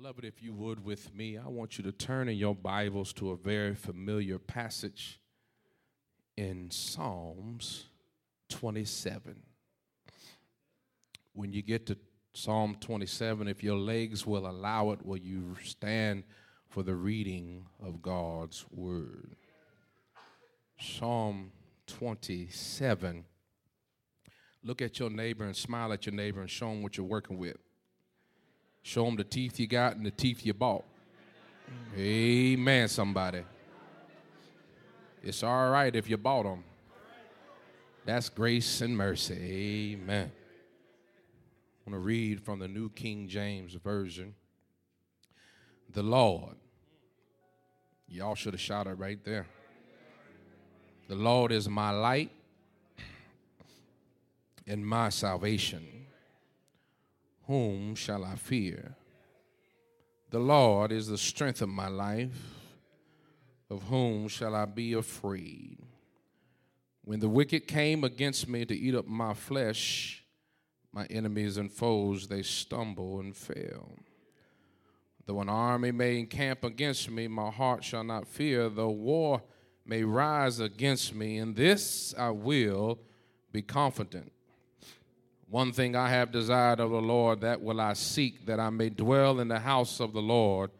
Beloved, if you would with me, I want you to turn in your Bibles to a very familiar passage in Psalms 27. When you get to Psalm 27, if your legs will allow it, will you stand for the reading of God's word? Psalm 27. Look at your neighbor and smile at your neighbor and show them what you're working with. Show them the teeth you got and the teeth you bought. Amen, somebody. It's all right if you bought them. That's grace and mercy. Amen. I want to read from the New King James Version. The Lord. Y'all should have shouted right there. The Lord is my light and my salvation. Whom shall I fear? The Lord is the strength of my life. Of whom shall I be afraid? When the wicked came against me to eat up my flesh, my enemies and foes, they stumble and fail. Though an army may encamp against me, my heart shall not fear. Though war may rise against me, in this I will be confident. One thing I have desired of the Lord, that will I seek, that I may dwell in the house of the Lord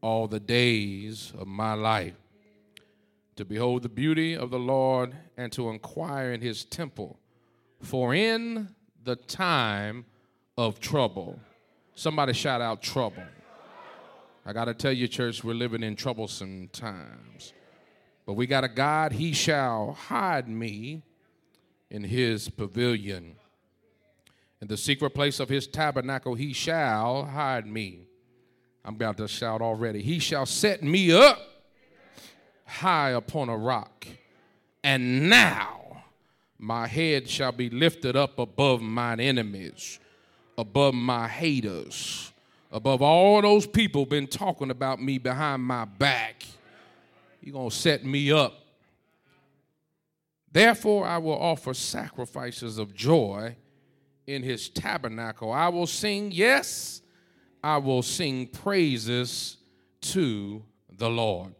all the days of my life, to behold the beauty of the Lord and to inquire in his temple. For in the time of trouble, somebody shout out trouble. I got to tell you, church, we're living in troublesome times. But we got a God, he shall hide me in his pavilion. In the secret place of his tabernacle, he shall hide me. I'm about to shout already. He shall set me up high upon a rock. And now my head shall be lifted up above mine enemies, above my haters, above all those people been talking about me behind my back. You're going to set me up. Therefore, I will offer sacrifices of joy in his tabernacle. I will sing, yes, I will sing praises to the Lord.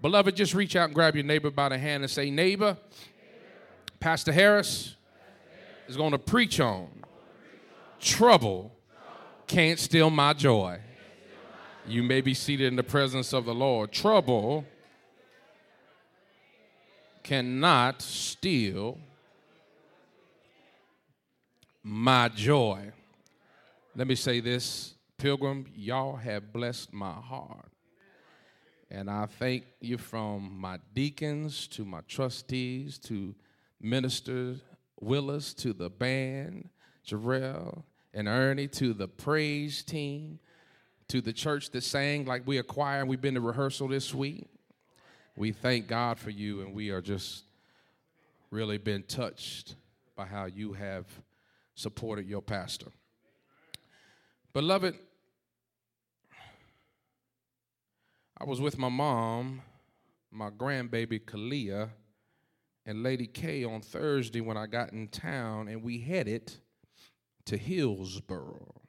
Beloved, just reach out and grab your neighbor by the hand and say, Neighbor, Pastor Harris is going to preach on trouble can't steal my joy. You may be seated in the presence of the Lord. Trouble cannot steal my joy. Let me say this, Pilgrim, y'all have blessed my heart. And I thank you from my deacons to my trustees to Minister Willis to the band, Jarrell and Ernie to the praise team, to the church that sang like we acquired. We've been to rehearsal this week. We thank God for you, and we are just really been touched by how you have supported your pastor. Beloved, I was with my mom, my grandbaby Kalia, and Lady K on Thursday when I got in town, and we headed to Hillsboro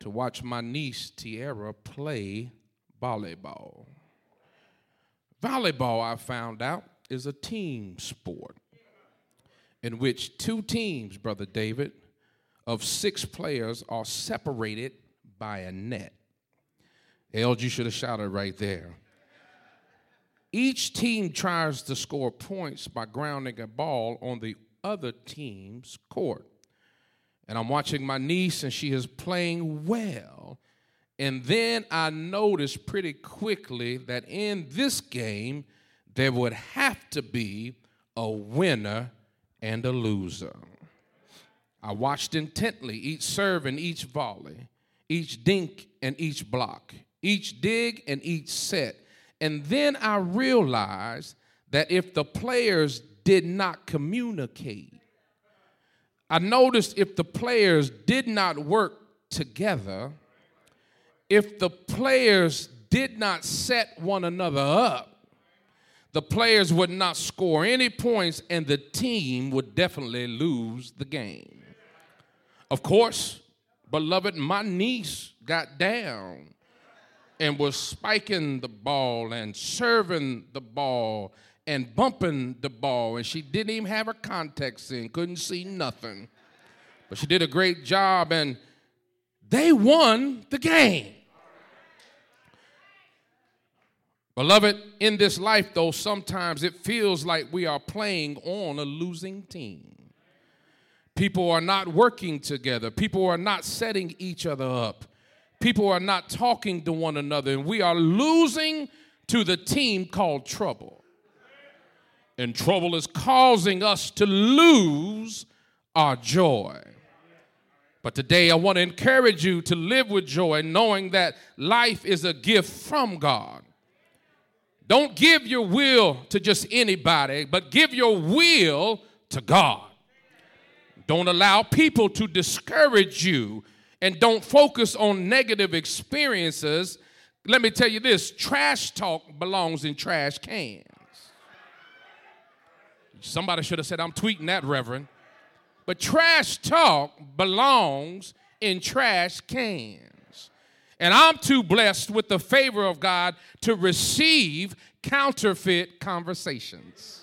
to watch my niece Tiara play volleyball. Volleyball, I found out, is a team sport in which two teams, Brother David, of six players are separated by a net. LG you should have shouted right there. Each team tries to score points by grounding a ball on the other team's court. And I'm watching my niece, and she is playing well. And then I noticed pretty quickly that in this game, there would have to be a winner and a loser. I watched intently each serve and each volley, each dink and each block, each dig and each set. And then I realized that if the players did not communicate, I noticed if the players did not work together, if the players did not set one another up, the players would not score any points and the team would definitely lose the game. Of course, beloved, my niece got down and was spiking the ball and serving the ball and bumping the ball. And she didn't even have her contacts in, couldn't see nothing. But she did a great job, and they won the game. Beloved, in this life, though, sometimes it feels like we are playing on a losing team. People are not working together, people are not setting each other up, people are not talking to one another, and we are losing to the team called trouble. And trouble is causing us to lose our joy. But today I want to encourage you to live with joy, knowing that life is a gift from God. Don't give your will to just anybody, but give your will to God. Don't allow people to discourage you and don't focus on negative experiences. Let me tell you this trash talk belongs in trash cans. Somebody should have said, I'm tweeting that, Reverend. But trash talk belongs in trash cans. And I'm too blessed with the favor of God to receive counterfeit conversations.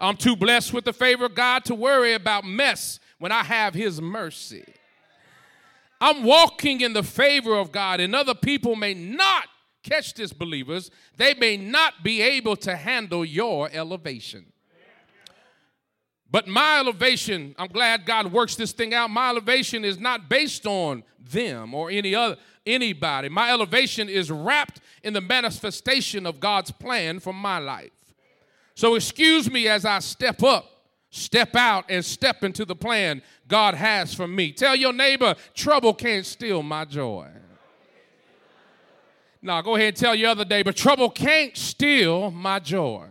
I'm too blessed with the favor of God to worry about mess when I have His mercy. I'm walking in the favor of God, and other people may not catch this, believers. They may not be able to handle your elevation. But my elevation, I'm glad God works this thing out. My elevation is not based on them or any other anybody. My elevation is wrapped in the manifestation of God's plan for my life. So excuse me as I step up, step out, and step into the plan God has for me. Tell your neighbor, trouble can't steal my joy. Now go ahead and tell your other neighbor, trouble can't steal my joy.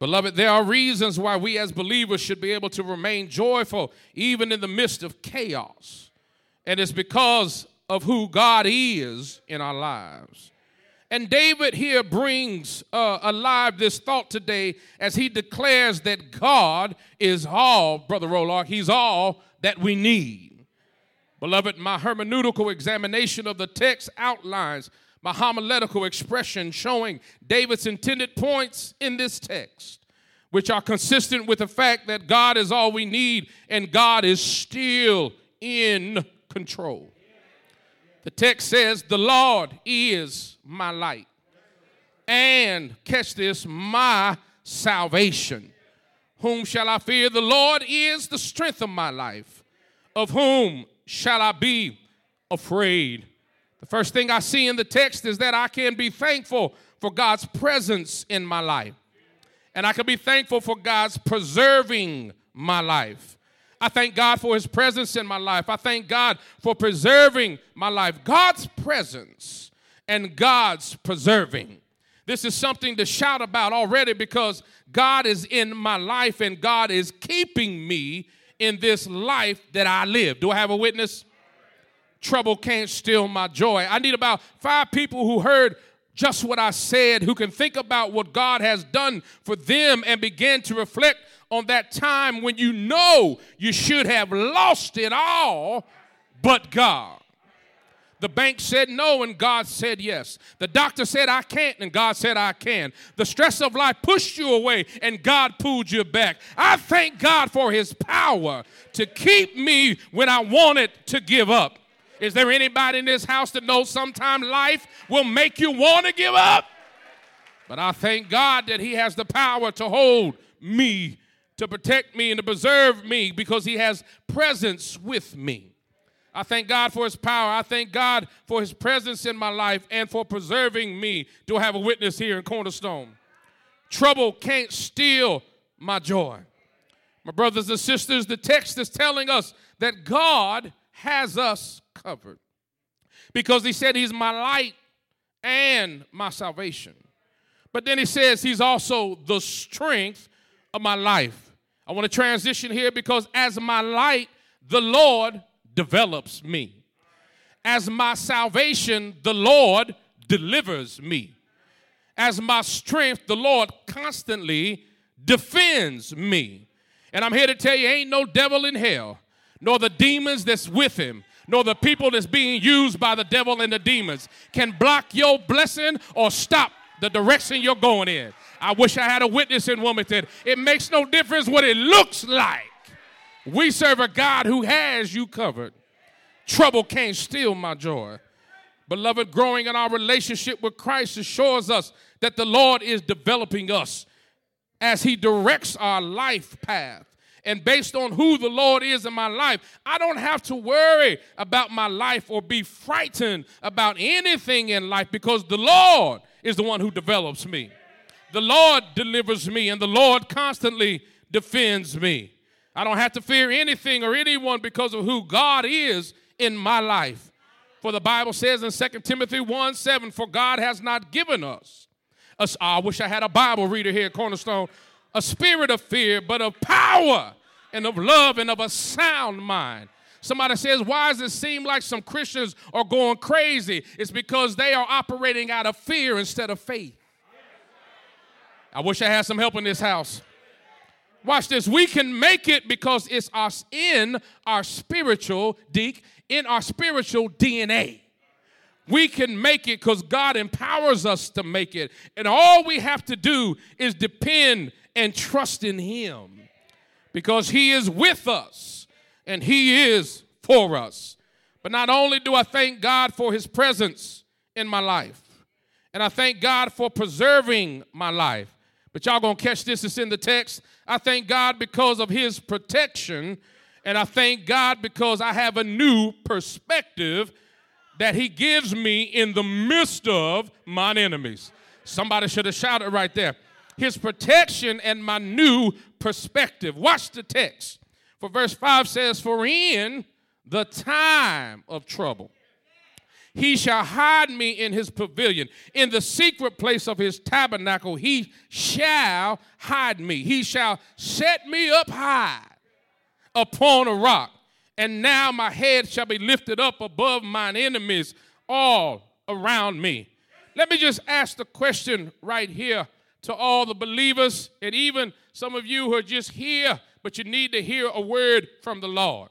Beloved, there are reasons why we as believers should be able to remain joyful even in the midst of chaos. And it's because of who God is in our lives. And David here brings uh, alive this thought today as he declares that God is all, Brother Rolark, he's all that we need. Beloved, my hermeneutical examination of the text outlines my homiletical expression showing David's intended points in this text, which are consistent with the fact that God is all we need and God is still in control. The text says, The Lord is my light. And, catch this, my salvation. Whom shall I fear? The Lord is the strength of my life. Of whom shall I be afraid? The first thing I see in the text is that I can be thankful for God's presence in my life. And I can be thankful for God's preserving my life. I thank God for his presence in my life. I thank God for preserving my life. God's presence and God's preserving. This is something to shout about already because God is in my life and God is keeping me in this life that I live. Do I have a witness? Trouble can't steal my joy. I need about five people who heard just what I said, who can think about what God has done for them and begin to reflect on that time when you know you should have lost it all, but God. The bank said no, and God said yes. The doctor said I can't, and God said I can. The stress of life pushed you away, and God pulled you back. I thank God for His power to keep me when I wanted to give up. Is there anybody in this house that knows sometime life will make you want to give up? But I thank God that He has the power to hold me, to protect me, and to preserve me because He has presence with me. I thank God for His power. I thank God for His presence in my life and for preserving me. Do I have a witness here in Cornerstone? Trouble can't steal my joy. My brothers and sisters, the text is telling us that God has us covered. Because he said he's my light and my salvation. But then he says he's also the strength of my life. I want to transition here because as my light, the Lord develops me. As my salvation, the Lord delivers me. As my strength, the Lord constantly defends me. And I'm here to tell you, ain't no devil in hell, nor the demons that's with him, nor the people that's being used by the devil and the demons can block your blessing or stop the direction you're going in. I wish I had a witness in Wilmington. It makes no difference what it looks like. We serve a God who has you covered. Trouble can't steal my joy. Beloved, growing in our relationship with Christ assures us that the Lord is developing us as He directs our life path. And based on who the Lord is in my life, I don't have to worry about my life or be frightened about anything in life because the Lord is the one who develops me. The Lord delivers me, and the Lord constantly defends me. I don't have to fear anything or anyone because of who God is in my life. For the Bible says in 2 Timothy 1 7, For God has not given us, a, I wish I had a Bible reader here, Cornerstone, a spirit of fear, but of power and of love and of a sound mind. Somebody says, Why does it seem like some Christians are going crazy? It's because they are operating out of fear instead of faith. I wish I had some help in this house. Watch this. We can make it because it's us in our spiritual deek, in our spiritual DNA. We can make it because God empowers us to make it. And all we have to do is depend and trust in Him because He is with us and He is for us. But not only do I thank God for His presence in my life, and I thank God for preserving my life, but y'all gonna catch this, it's in the text. I thank God because of his protection, and I thank God because I have a new perspective that he gives me in the midst of mine enemies. Somebody should have shouted right there. His protection and my new perspective. Watch the text. For verse 5 says, For in the time of trouble, he shall hide me in his pavilion. In the secret place of his tabernacle, he shall hide me. He shall set me up high upon a rock. And now my head shall be lifted up above mine enemies all around me. Let me just ask the question right here to all the believers, and even some of you who are just here, but you need to hear a word from the Lord.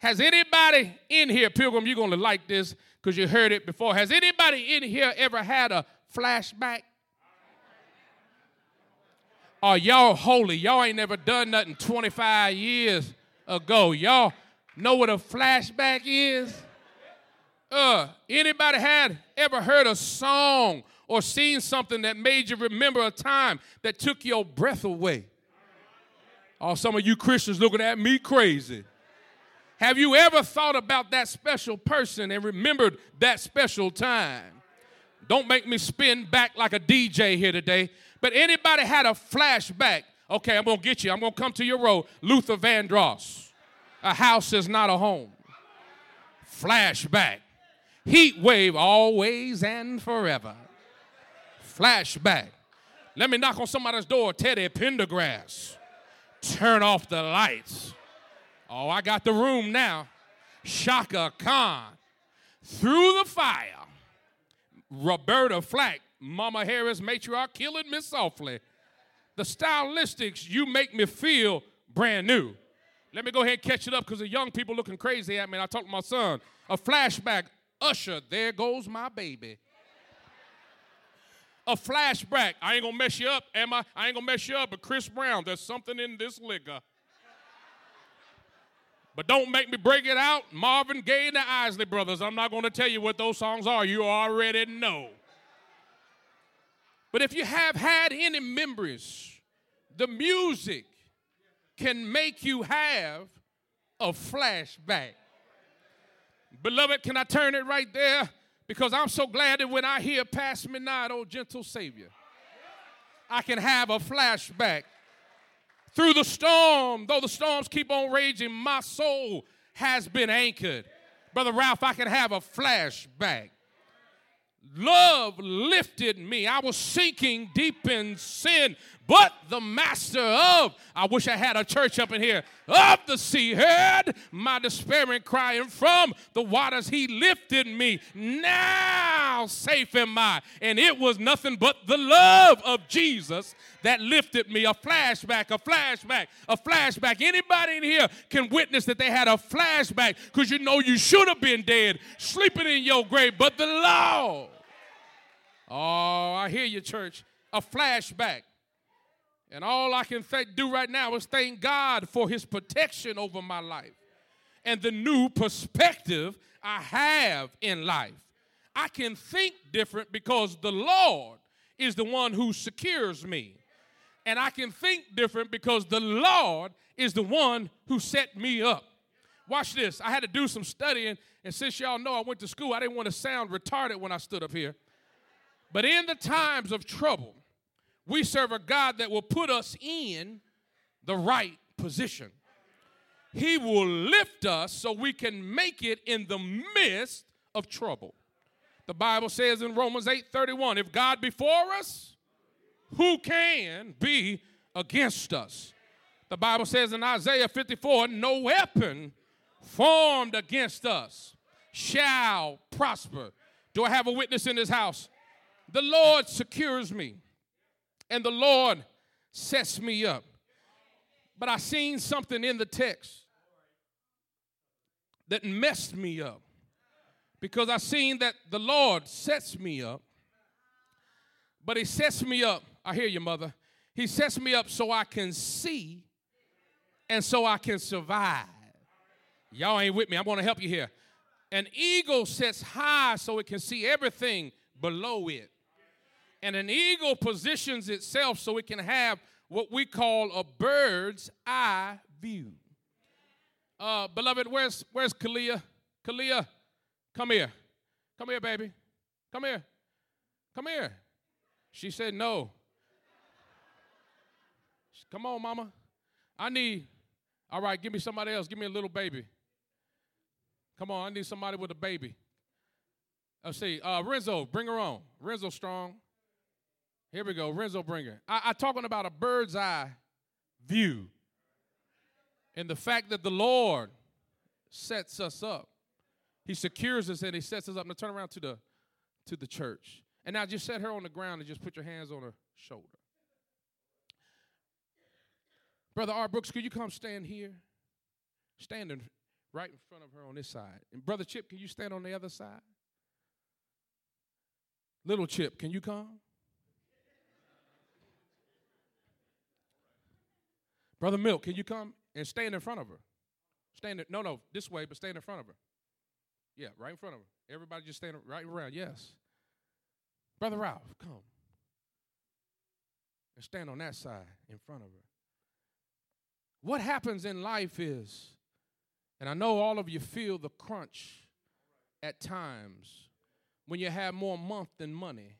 Has anybody in here, Pilgrim, you're going to like this because you heard it before. Has anybody in here ever had a flashback? Are y'all holy? Y'all ain't never done nothing 25 years ago. Y'all know what a flashback is? Uh, anybody had ever heard a song or seen something that made you remember a time that took your breath away? Oh, some of you Christians looking at me crazy. Have you ever thought about that special person and remembered that special time? Don't make me spin back like a DJ here today. But anybody had a flashback? Okay, I'm gonna get you. I'm gonna come to your road. Luther Vandross. A house is not a home. Flashback. Heat wave always and forever. Flashback. Let me knock on somebody's door. Teddy Pendergrass. Turn off the lights. Oh, I got the room now. Chaka Khan. Through the fire. Roberta Flack. Mama Harris matriarch killing me softly. The stylistics, you make me feel brand new. Let me go ahead and catch it up because the young people looking crazy at me. And I talked to my son. A flashback. Usher, there goes my baby. A flashback. I ain't gonna mess you up, am I? I ain't gonna mess you up, but Chris Brown, there's something in this liquor. But don't make me break it out. Marvin Gaye and the Isley Brothers. I'm not to tell you what those songs are. You already know. But if you have had any memories, the music can make you have a flashback. Beloved, can I turn it right there? Because I'm so glad that when I hear Pass Me Not, oh gentle Savior, I can have a flashback through the storm, though the storms keep on raging, my soul has been anchored. Brother Ralph, I can have a flashback. Love lifted me. I was sinking deep in sin, but the master of, I wish I had a church up in here, of the sea heard my despairing crying from the waters. He lifted me. Now safe am I? And it was nothing but the love of Jesus that lifted me. A flashback, a flashback, a flashback. Anybody in here can witness that they had a flashback because you know you should have been dead, sleeping in your grave, but the Lord. Oh, I hear you, church. A flashback. And all I can th- do right now is thank God for his protection over my life and the new perspective I have in life. I can think different because the Lord is the one who secures me. And I can think different because the Lord is the one who set me up. Watch this. I had to do some studying, and since y'all know I went to school, I didn't want to sound retarded when I stood up here. But in the times of trouble, we serve a God that will put us in the right position. He will lift us so we can make it in the midst of trouble. The Bible says in Romans 8:31, if God before us, who can be against us? The Bible says in Isaiah 54, no weapon formed against us shall prosper. Do I have a witness in this house? The Lord secures me and the Lord sets me up. But I seen something in the text that messed me up because I seen that the Lord sets me up, but He sets me up. I hear you, mother. He sets me up so I can see and so I can survive. Y'all ain't with me. I'm going to help you here. An eagle sets high so it can see everything below it. And an eagle positions itself so it can have what we call a bird's eye view. Uh, beloved, where's where's Kalia? Kalia, come here. Come here, baby. Come here. Come here. She said no. Come on, mama. I need, all right, give me somebody else. Give me a little baby. Come on, I need somebody with a baby. Let's see. Uh, Renzo, bring her on. Renzo Strong. Here we go. Renzo Bringer. I, I talking about a bird's eye view. And the fact that the Lord sets us up. He secures us and he sets us up. Now turn around to the to the church. And now just set her on the ground and just put your hands on her shoulder. Brother R. Brooks, could you come stand here? Standing right in front of her on this side. And Brother Chip, can you stand on the other side? Little Chip, can you come? Brother Milk, can you come and stand in front of her? Stand, no, no, this way, but stand in front of her. Yeah, right in front of her. Everybody just stand right around. Yes. Brother Ralph, come. And stand on that side in front of her. What happens in life is, and I know all of you feel the crunch at times when you have more month than money,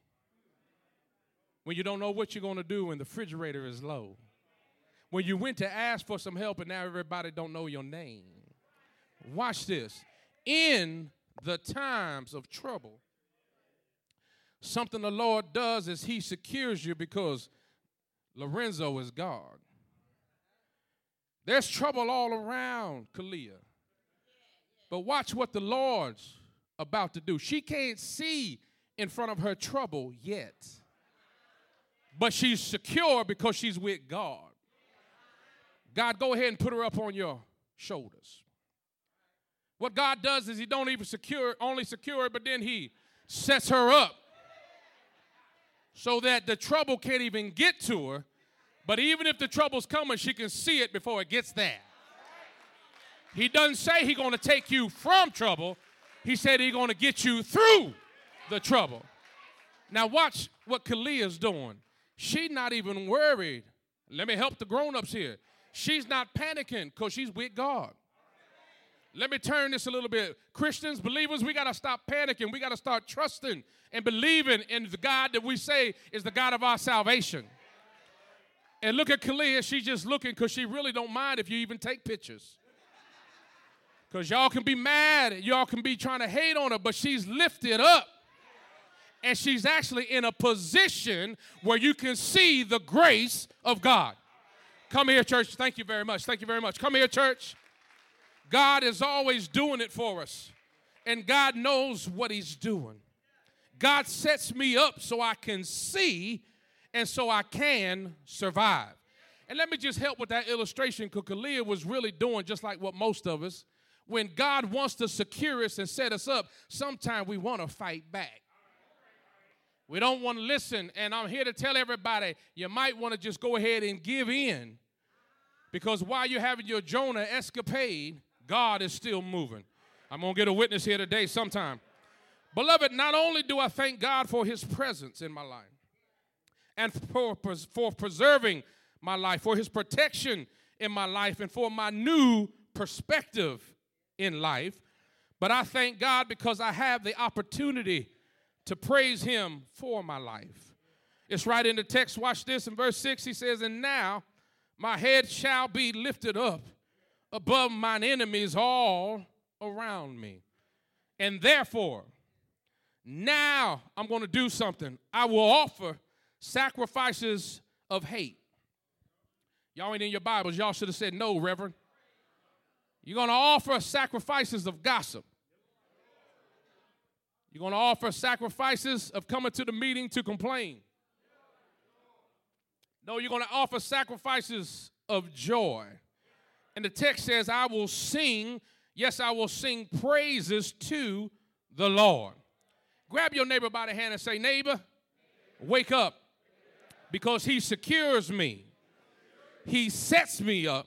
when you don't know what you're going to do when the refrigerator is low when you went to ask for some help and now everybody don't know your name. Watch this. In the times of trouble, something the Lord does is he secures you because Lorenzo is God. There's trouble all around Kalia. But watch what the Lord's about to do. She can't see in front of her trouble yet. But she's secure because she's with God. God, go ahead and put her up on your shoulders. What God does is He don't even secure, only secure her, but then He sets her up so that the trouble can't even get to her. But even if the trouble's coming, she can see it before it gets there. He doesn't say He's going to take you from trouble. He said He's going to get you through the trouble. Now watch what Kalia's doing. She's not even worried. Let me help the grown-ups here. She's not panicking because she's with God. Let me turn this a little bit. Christians, believers, we got to stop panicking. We got to start trusting and believing in the God that we say is the God of our salvation. And look at Kalia, she's just looking because she really don't mind if you even take pictures. Because y'all can be mad, y'all can be trying to hate on her, but she's lifted up. And she's actually in a position where you can see the grace of God. Come here, church. Thank you very much. Thank you very much. Come here, church. God is always doing it for us, and God knows what He's doing. God sets me up so I can see and so I can survive. And let me just help with that illustration because Kalia was really doing just like what most of us. When God wants to secure us and set us up, sometimes we want to fight back. We don't want to listen. And I'm here to tell everybody you might want to just go ahead and give in because while you're having your Jonah escapade, God is still moving. I'm going to get a witness here today sometime. Beloved, not only do I thank God for his presence in my life and for, for preserving my life, for his protection in my life, and for my new perspective in life, but I thank God because I have the opportunity to praise him for my life. It's right in the text. Watch this in verse 6. He says, And now my head shall be lifted up above mine enemies all around me. And therefore, now I'm going to do something. I will offer sacrifices of hate. Y'all ain't in your Bibles. Y'all should have said no, Reverend. You're going to offer sacrifices of gossip. You're going to offer sacrifices of coming to the meeting to complain. No, you're going to offer sacrifices of joy. And the text says, I will sing, yes, I will sing praises to the Lord. Grab your neighbor by the hand and say, Neighbor, wake up because he secures me. He sets me up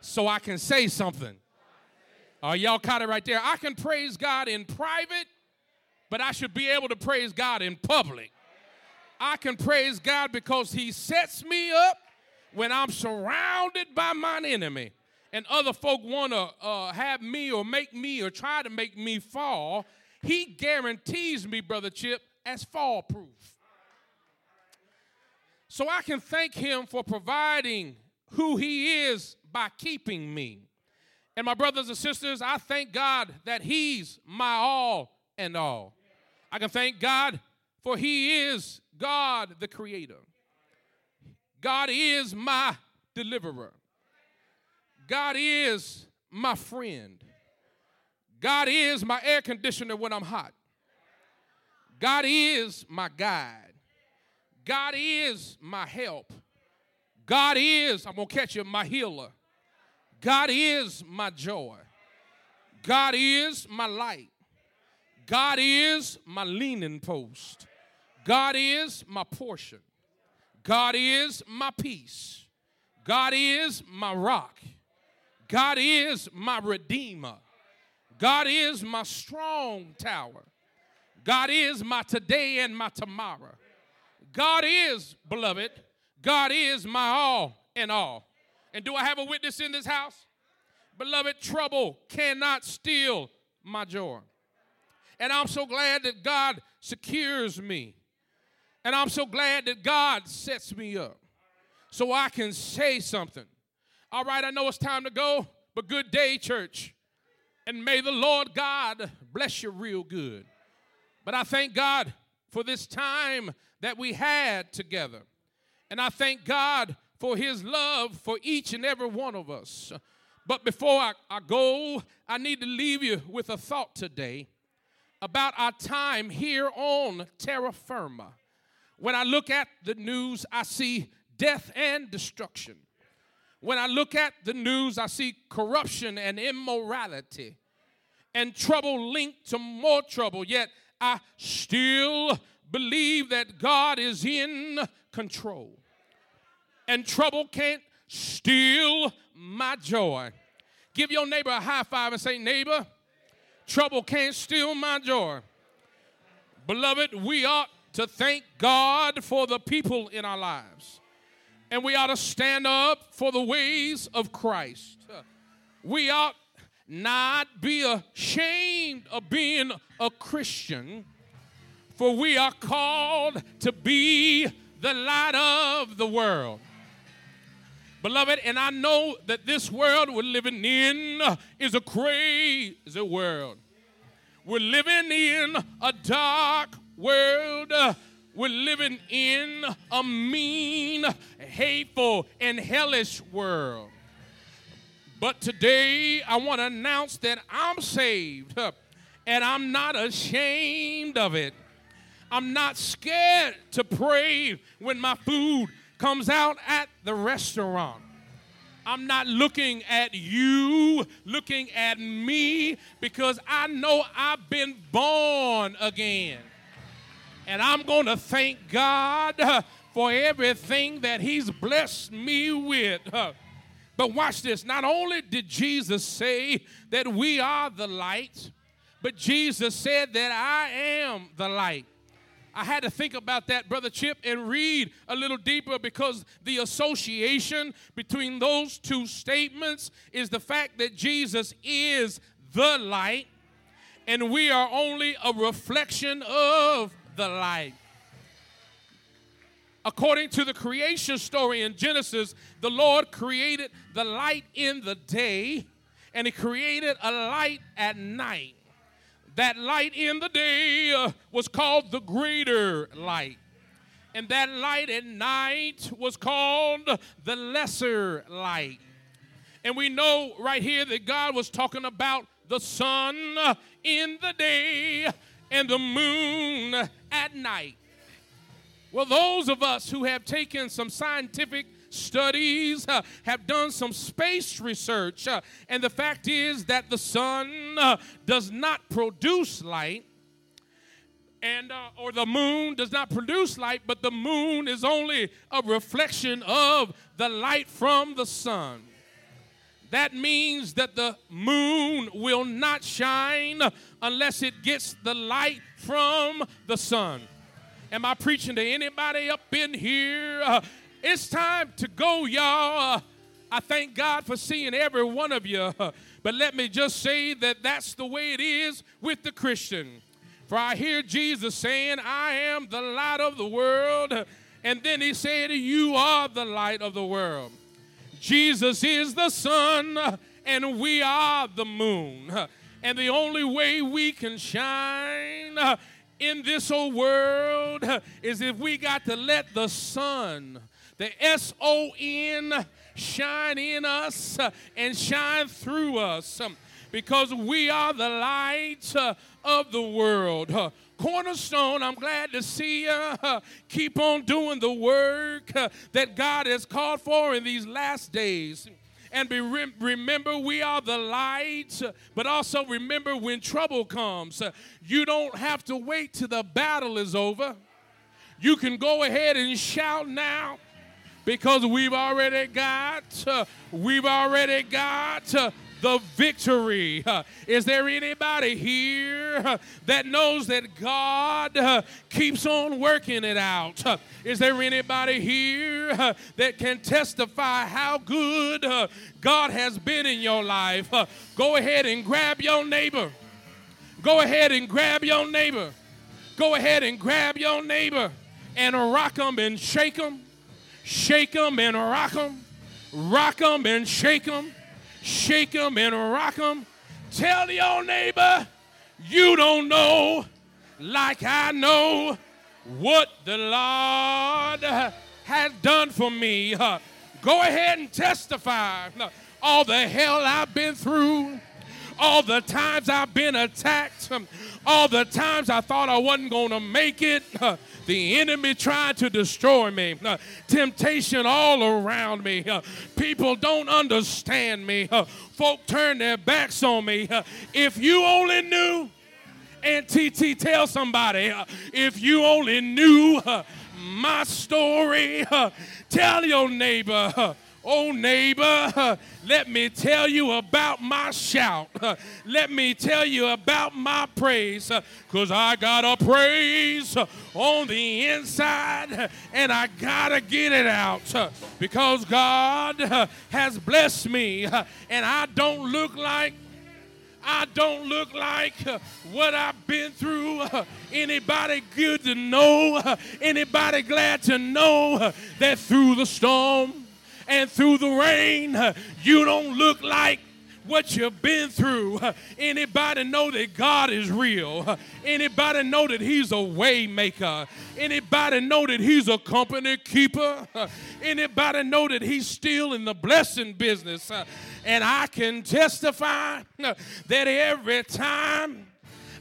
so I can say something. Are y'all caught it right there? I can praise God in private, but I should be able to praise God in public. I can praise God because He sets me up when I'm surrounded by mine enemy and other folk want to uh, have me or make me or try to make me fall, he guarantees me, Brother Chip, as fall proof. So I can thank him for providing who he is by keeping me. And my brothers and sisters, I thank God that he's my all and all. I can thank God for he is God the creator. God is my deliverer. God is my friend. God is my air conditioner when I'm hot. God is my guide. God is my help. God is, I'm going to catch you, my healer. God is my joy. God is my light. God is my leaning post. God is my portion. God is my peace. God is my rock. God is my redeemer. God is my strong tower. God is my today and my tomorrow. God is, beloved, God is my all and all. And do I have a witness in this house? Beloved, trouble cannot steal my joy. And I'm so glad that God secures me. And I'm so glad that God sets me up so I can say something. All right, I know it's time to go, but good day, church. And may the Lord God bless you real good. But I thank God for this time that we had together. And I thank God for his love for each and every one of us. But before I, I, go, I need to leave you with a thought today about our time here on terra firma. When I look at the news, I see death and destruction. When I look at the news, I see corruption and immorality and trouble linked to more trouble. Yet I still believe that God is in control. And trouble can't steal my joy. Give your neighbor a high five and say, Neighbor, trouble can't steal my joy. Beloved, we ought to thank God for the people in our lives. And we ought to stand up for the ways of Christ. We ought not be ashamed of being a Christian for we are called to be the light of the world. Beloved, and I know that this world we're living in is a crazy world. We're living in a dark world. We're living in a mean, hateful, and hellish world. But today I want to announce that I'm saved and I'm not ashamed of it. I'm not scared to pray when my food comes out at the restaurant. I'm not looking at you, looking at me, because I know I've been born again. And I'm going to thank God for everything that He's blessed me with. But watch this. Not only did Jesus say that we are the light, but Jesus said that I am the light. I had to think about that, Brother Chip, and read a little deeper because the association between those two statements is the fact that Jesus is the light and we are only a reflection of the light. According to the creation story in Genesis, the Lord created the light in the day and He created a light at night. That light in the day uh, was called the greater light. And that light at night was called the lesser light. And we know right here that God was talking about the sun uh, in the day uh, and the moon uh, at night. Well, those of us who have taken some scientific studies, uh, have done some space research, uh, and the fact is that the sun uh, does not produce light. And, uh, or the moon does not produce light, but the moon is only a reflection of the light from the sun. That means that the moon will not shine unless it gets the light from the sun. Am I preaching to anybody up in here? Uh, it's time to go, y'all. I thank God for seeing every one of you. But let me just say that that's the way it is with the Christian. For I hear Jesus saying, I am the light of the world. And then he said, You are the light of the world. Jesus is the sun, and we are the moon. And the only way we can shine in this old world is if we got to let the sun the S O N shine in us uh, and shine through us um, because we are the light uh, of the world. Uh, Cornerstone, I'm glad to see you. Keep on doing the work that God has called for in these last days. And be rem- remember, we are the light, but also remember when trouble comes, you don't have to wait till the battle is over. You can go ahead and shout now because we've already got, uh, we've already got uh, the victory. Uh, is there anybody here that knows that God keeps on working it out? Is there anybody here that can testify how good God has been in your life? go ahead and grab your neighbor. Go ahead and grab your neighbor. Go ahead and grab your neighbor and rock them and shake them shake them and rock them, rock them and shake them, shake them and rock them. Tell your neighbor you don't know like I know what the Lord has done for me. Go ahead and testify all the hell I've been through, all the times I've been attacked, all the times I thought I wasn't going to make it. The enemy tried to destroy me. Uh, temptation all around me. Uh, people don't understand me. Uh, folk turn their backs on me. Uh, if you only knew, and TT tell somebody, uh, if you only knew uh, my story, tell your neighbor Oh, neighbor, let me tell you about my shout. Let me tell you about my praise. Because I got a praise on the inside and I got to get it out. Because God has blessed me and I don't look like I don't look like what I've been through. Anybody good to know? Anybody glad to know that through the storm, and through the rain, you don't look like what you've been through. Anybody know that God is real? Anybody know that He's a waymaker? Anybody know that He's a company keeper? Anybody know that He's still in the blessing business? And I can testify that every time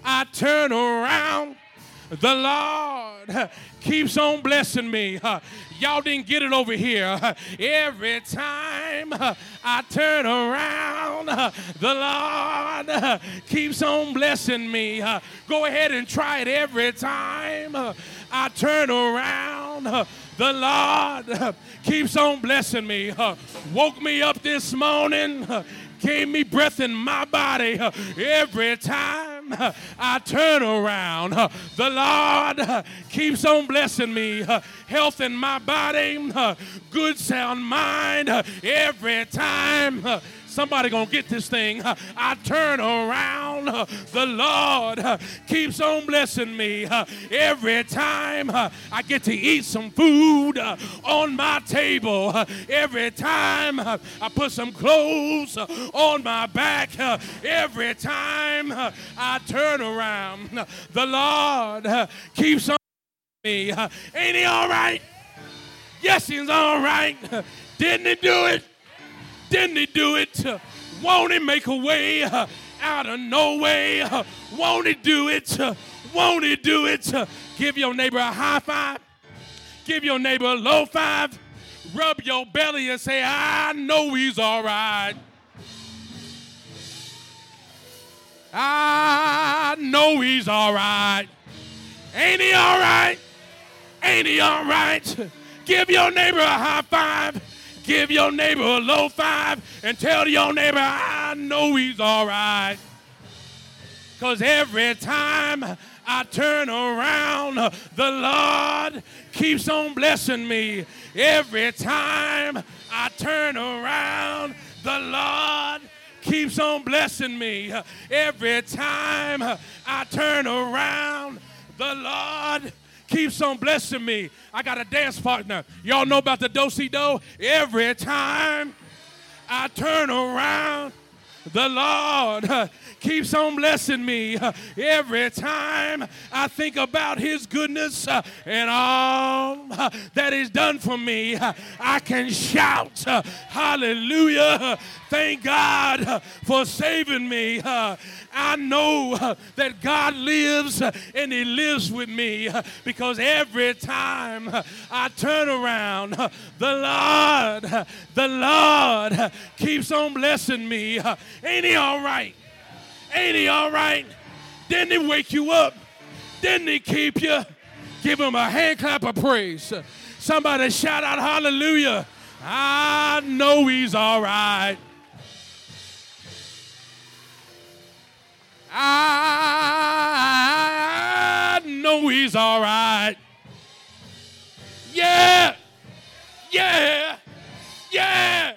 I turn around, the Lord keeps on blessing me. Y'all didn't get it over here. Every time I turn around, the Lord keeps on blessing me. Go ahead and try it every time I turn around. The Lord keeps on blessing me. Woke me up this morning gave me breath in my body every time I turn around. The Lord keeps on blessing me. Health in my body, good sound mind every time Somebody gonna get this thing. I turn around. The Lord keeps on blessing me every time I get to eat some food on my table. Every time I put some clothes on my back. Every time I turn around. The Lord keeps on blessing me. Ain't he all right? Yes, he's all right. Didn't he do it? Didn't he do it? Won't he make a way uh, out of no way? Won't he do it? Won't he do it? Give your neighbor a high five. Give your neighbor a low five. Rub your belly and say, I know he's all right. I know he's all right. Ain't he all right? Ain't he all right? Give your neighbor a high five. Give your neighbor a low five and tell your neighbor, I know he's all right. Because every time I turn around, the Lord keeps on blessing me. Every time I turn around, the Lord keeps on blessing me. Every time I turn around, the Lord keeps on blessing me. I got a dance partner. Y'all know about the do si do? Every time I turn around, the Lord uh, keeps on blessing me uh, every time I think about His goodness uh, and all that He's done for me. I can shout, Hallelujah! Thank God for saving me. I know that God lives and He lives with me because every time I turn around, the Lord, the Lord keeps on blessing me. Ain't He all right? Ain't He all right? Didn't He wake you up? Didn't He keep you? Give Him a hand clap of praise. Somebody shout out hallelujah. I know He's all right. I know he's all right. Yeah, yeah, yeah.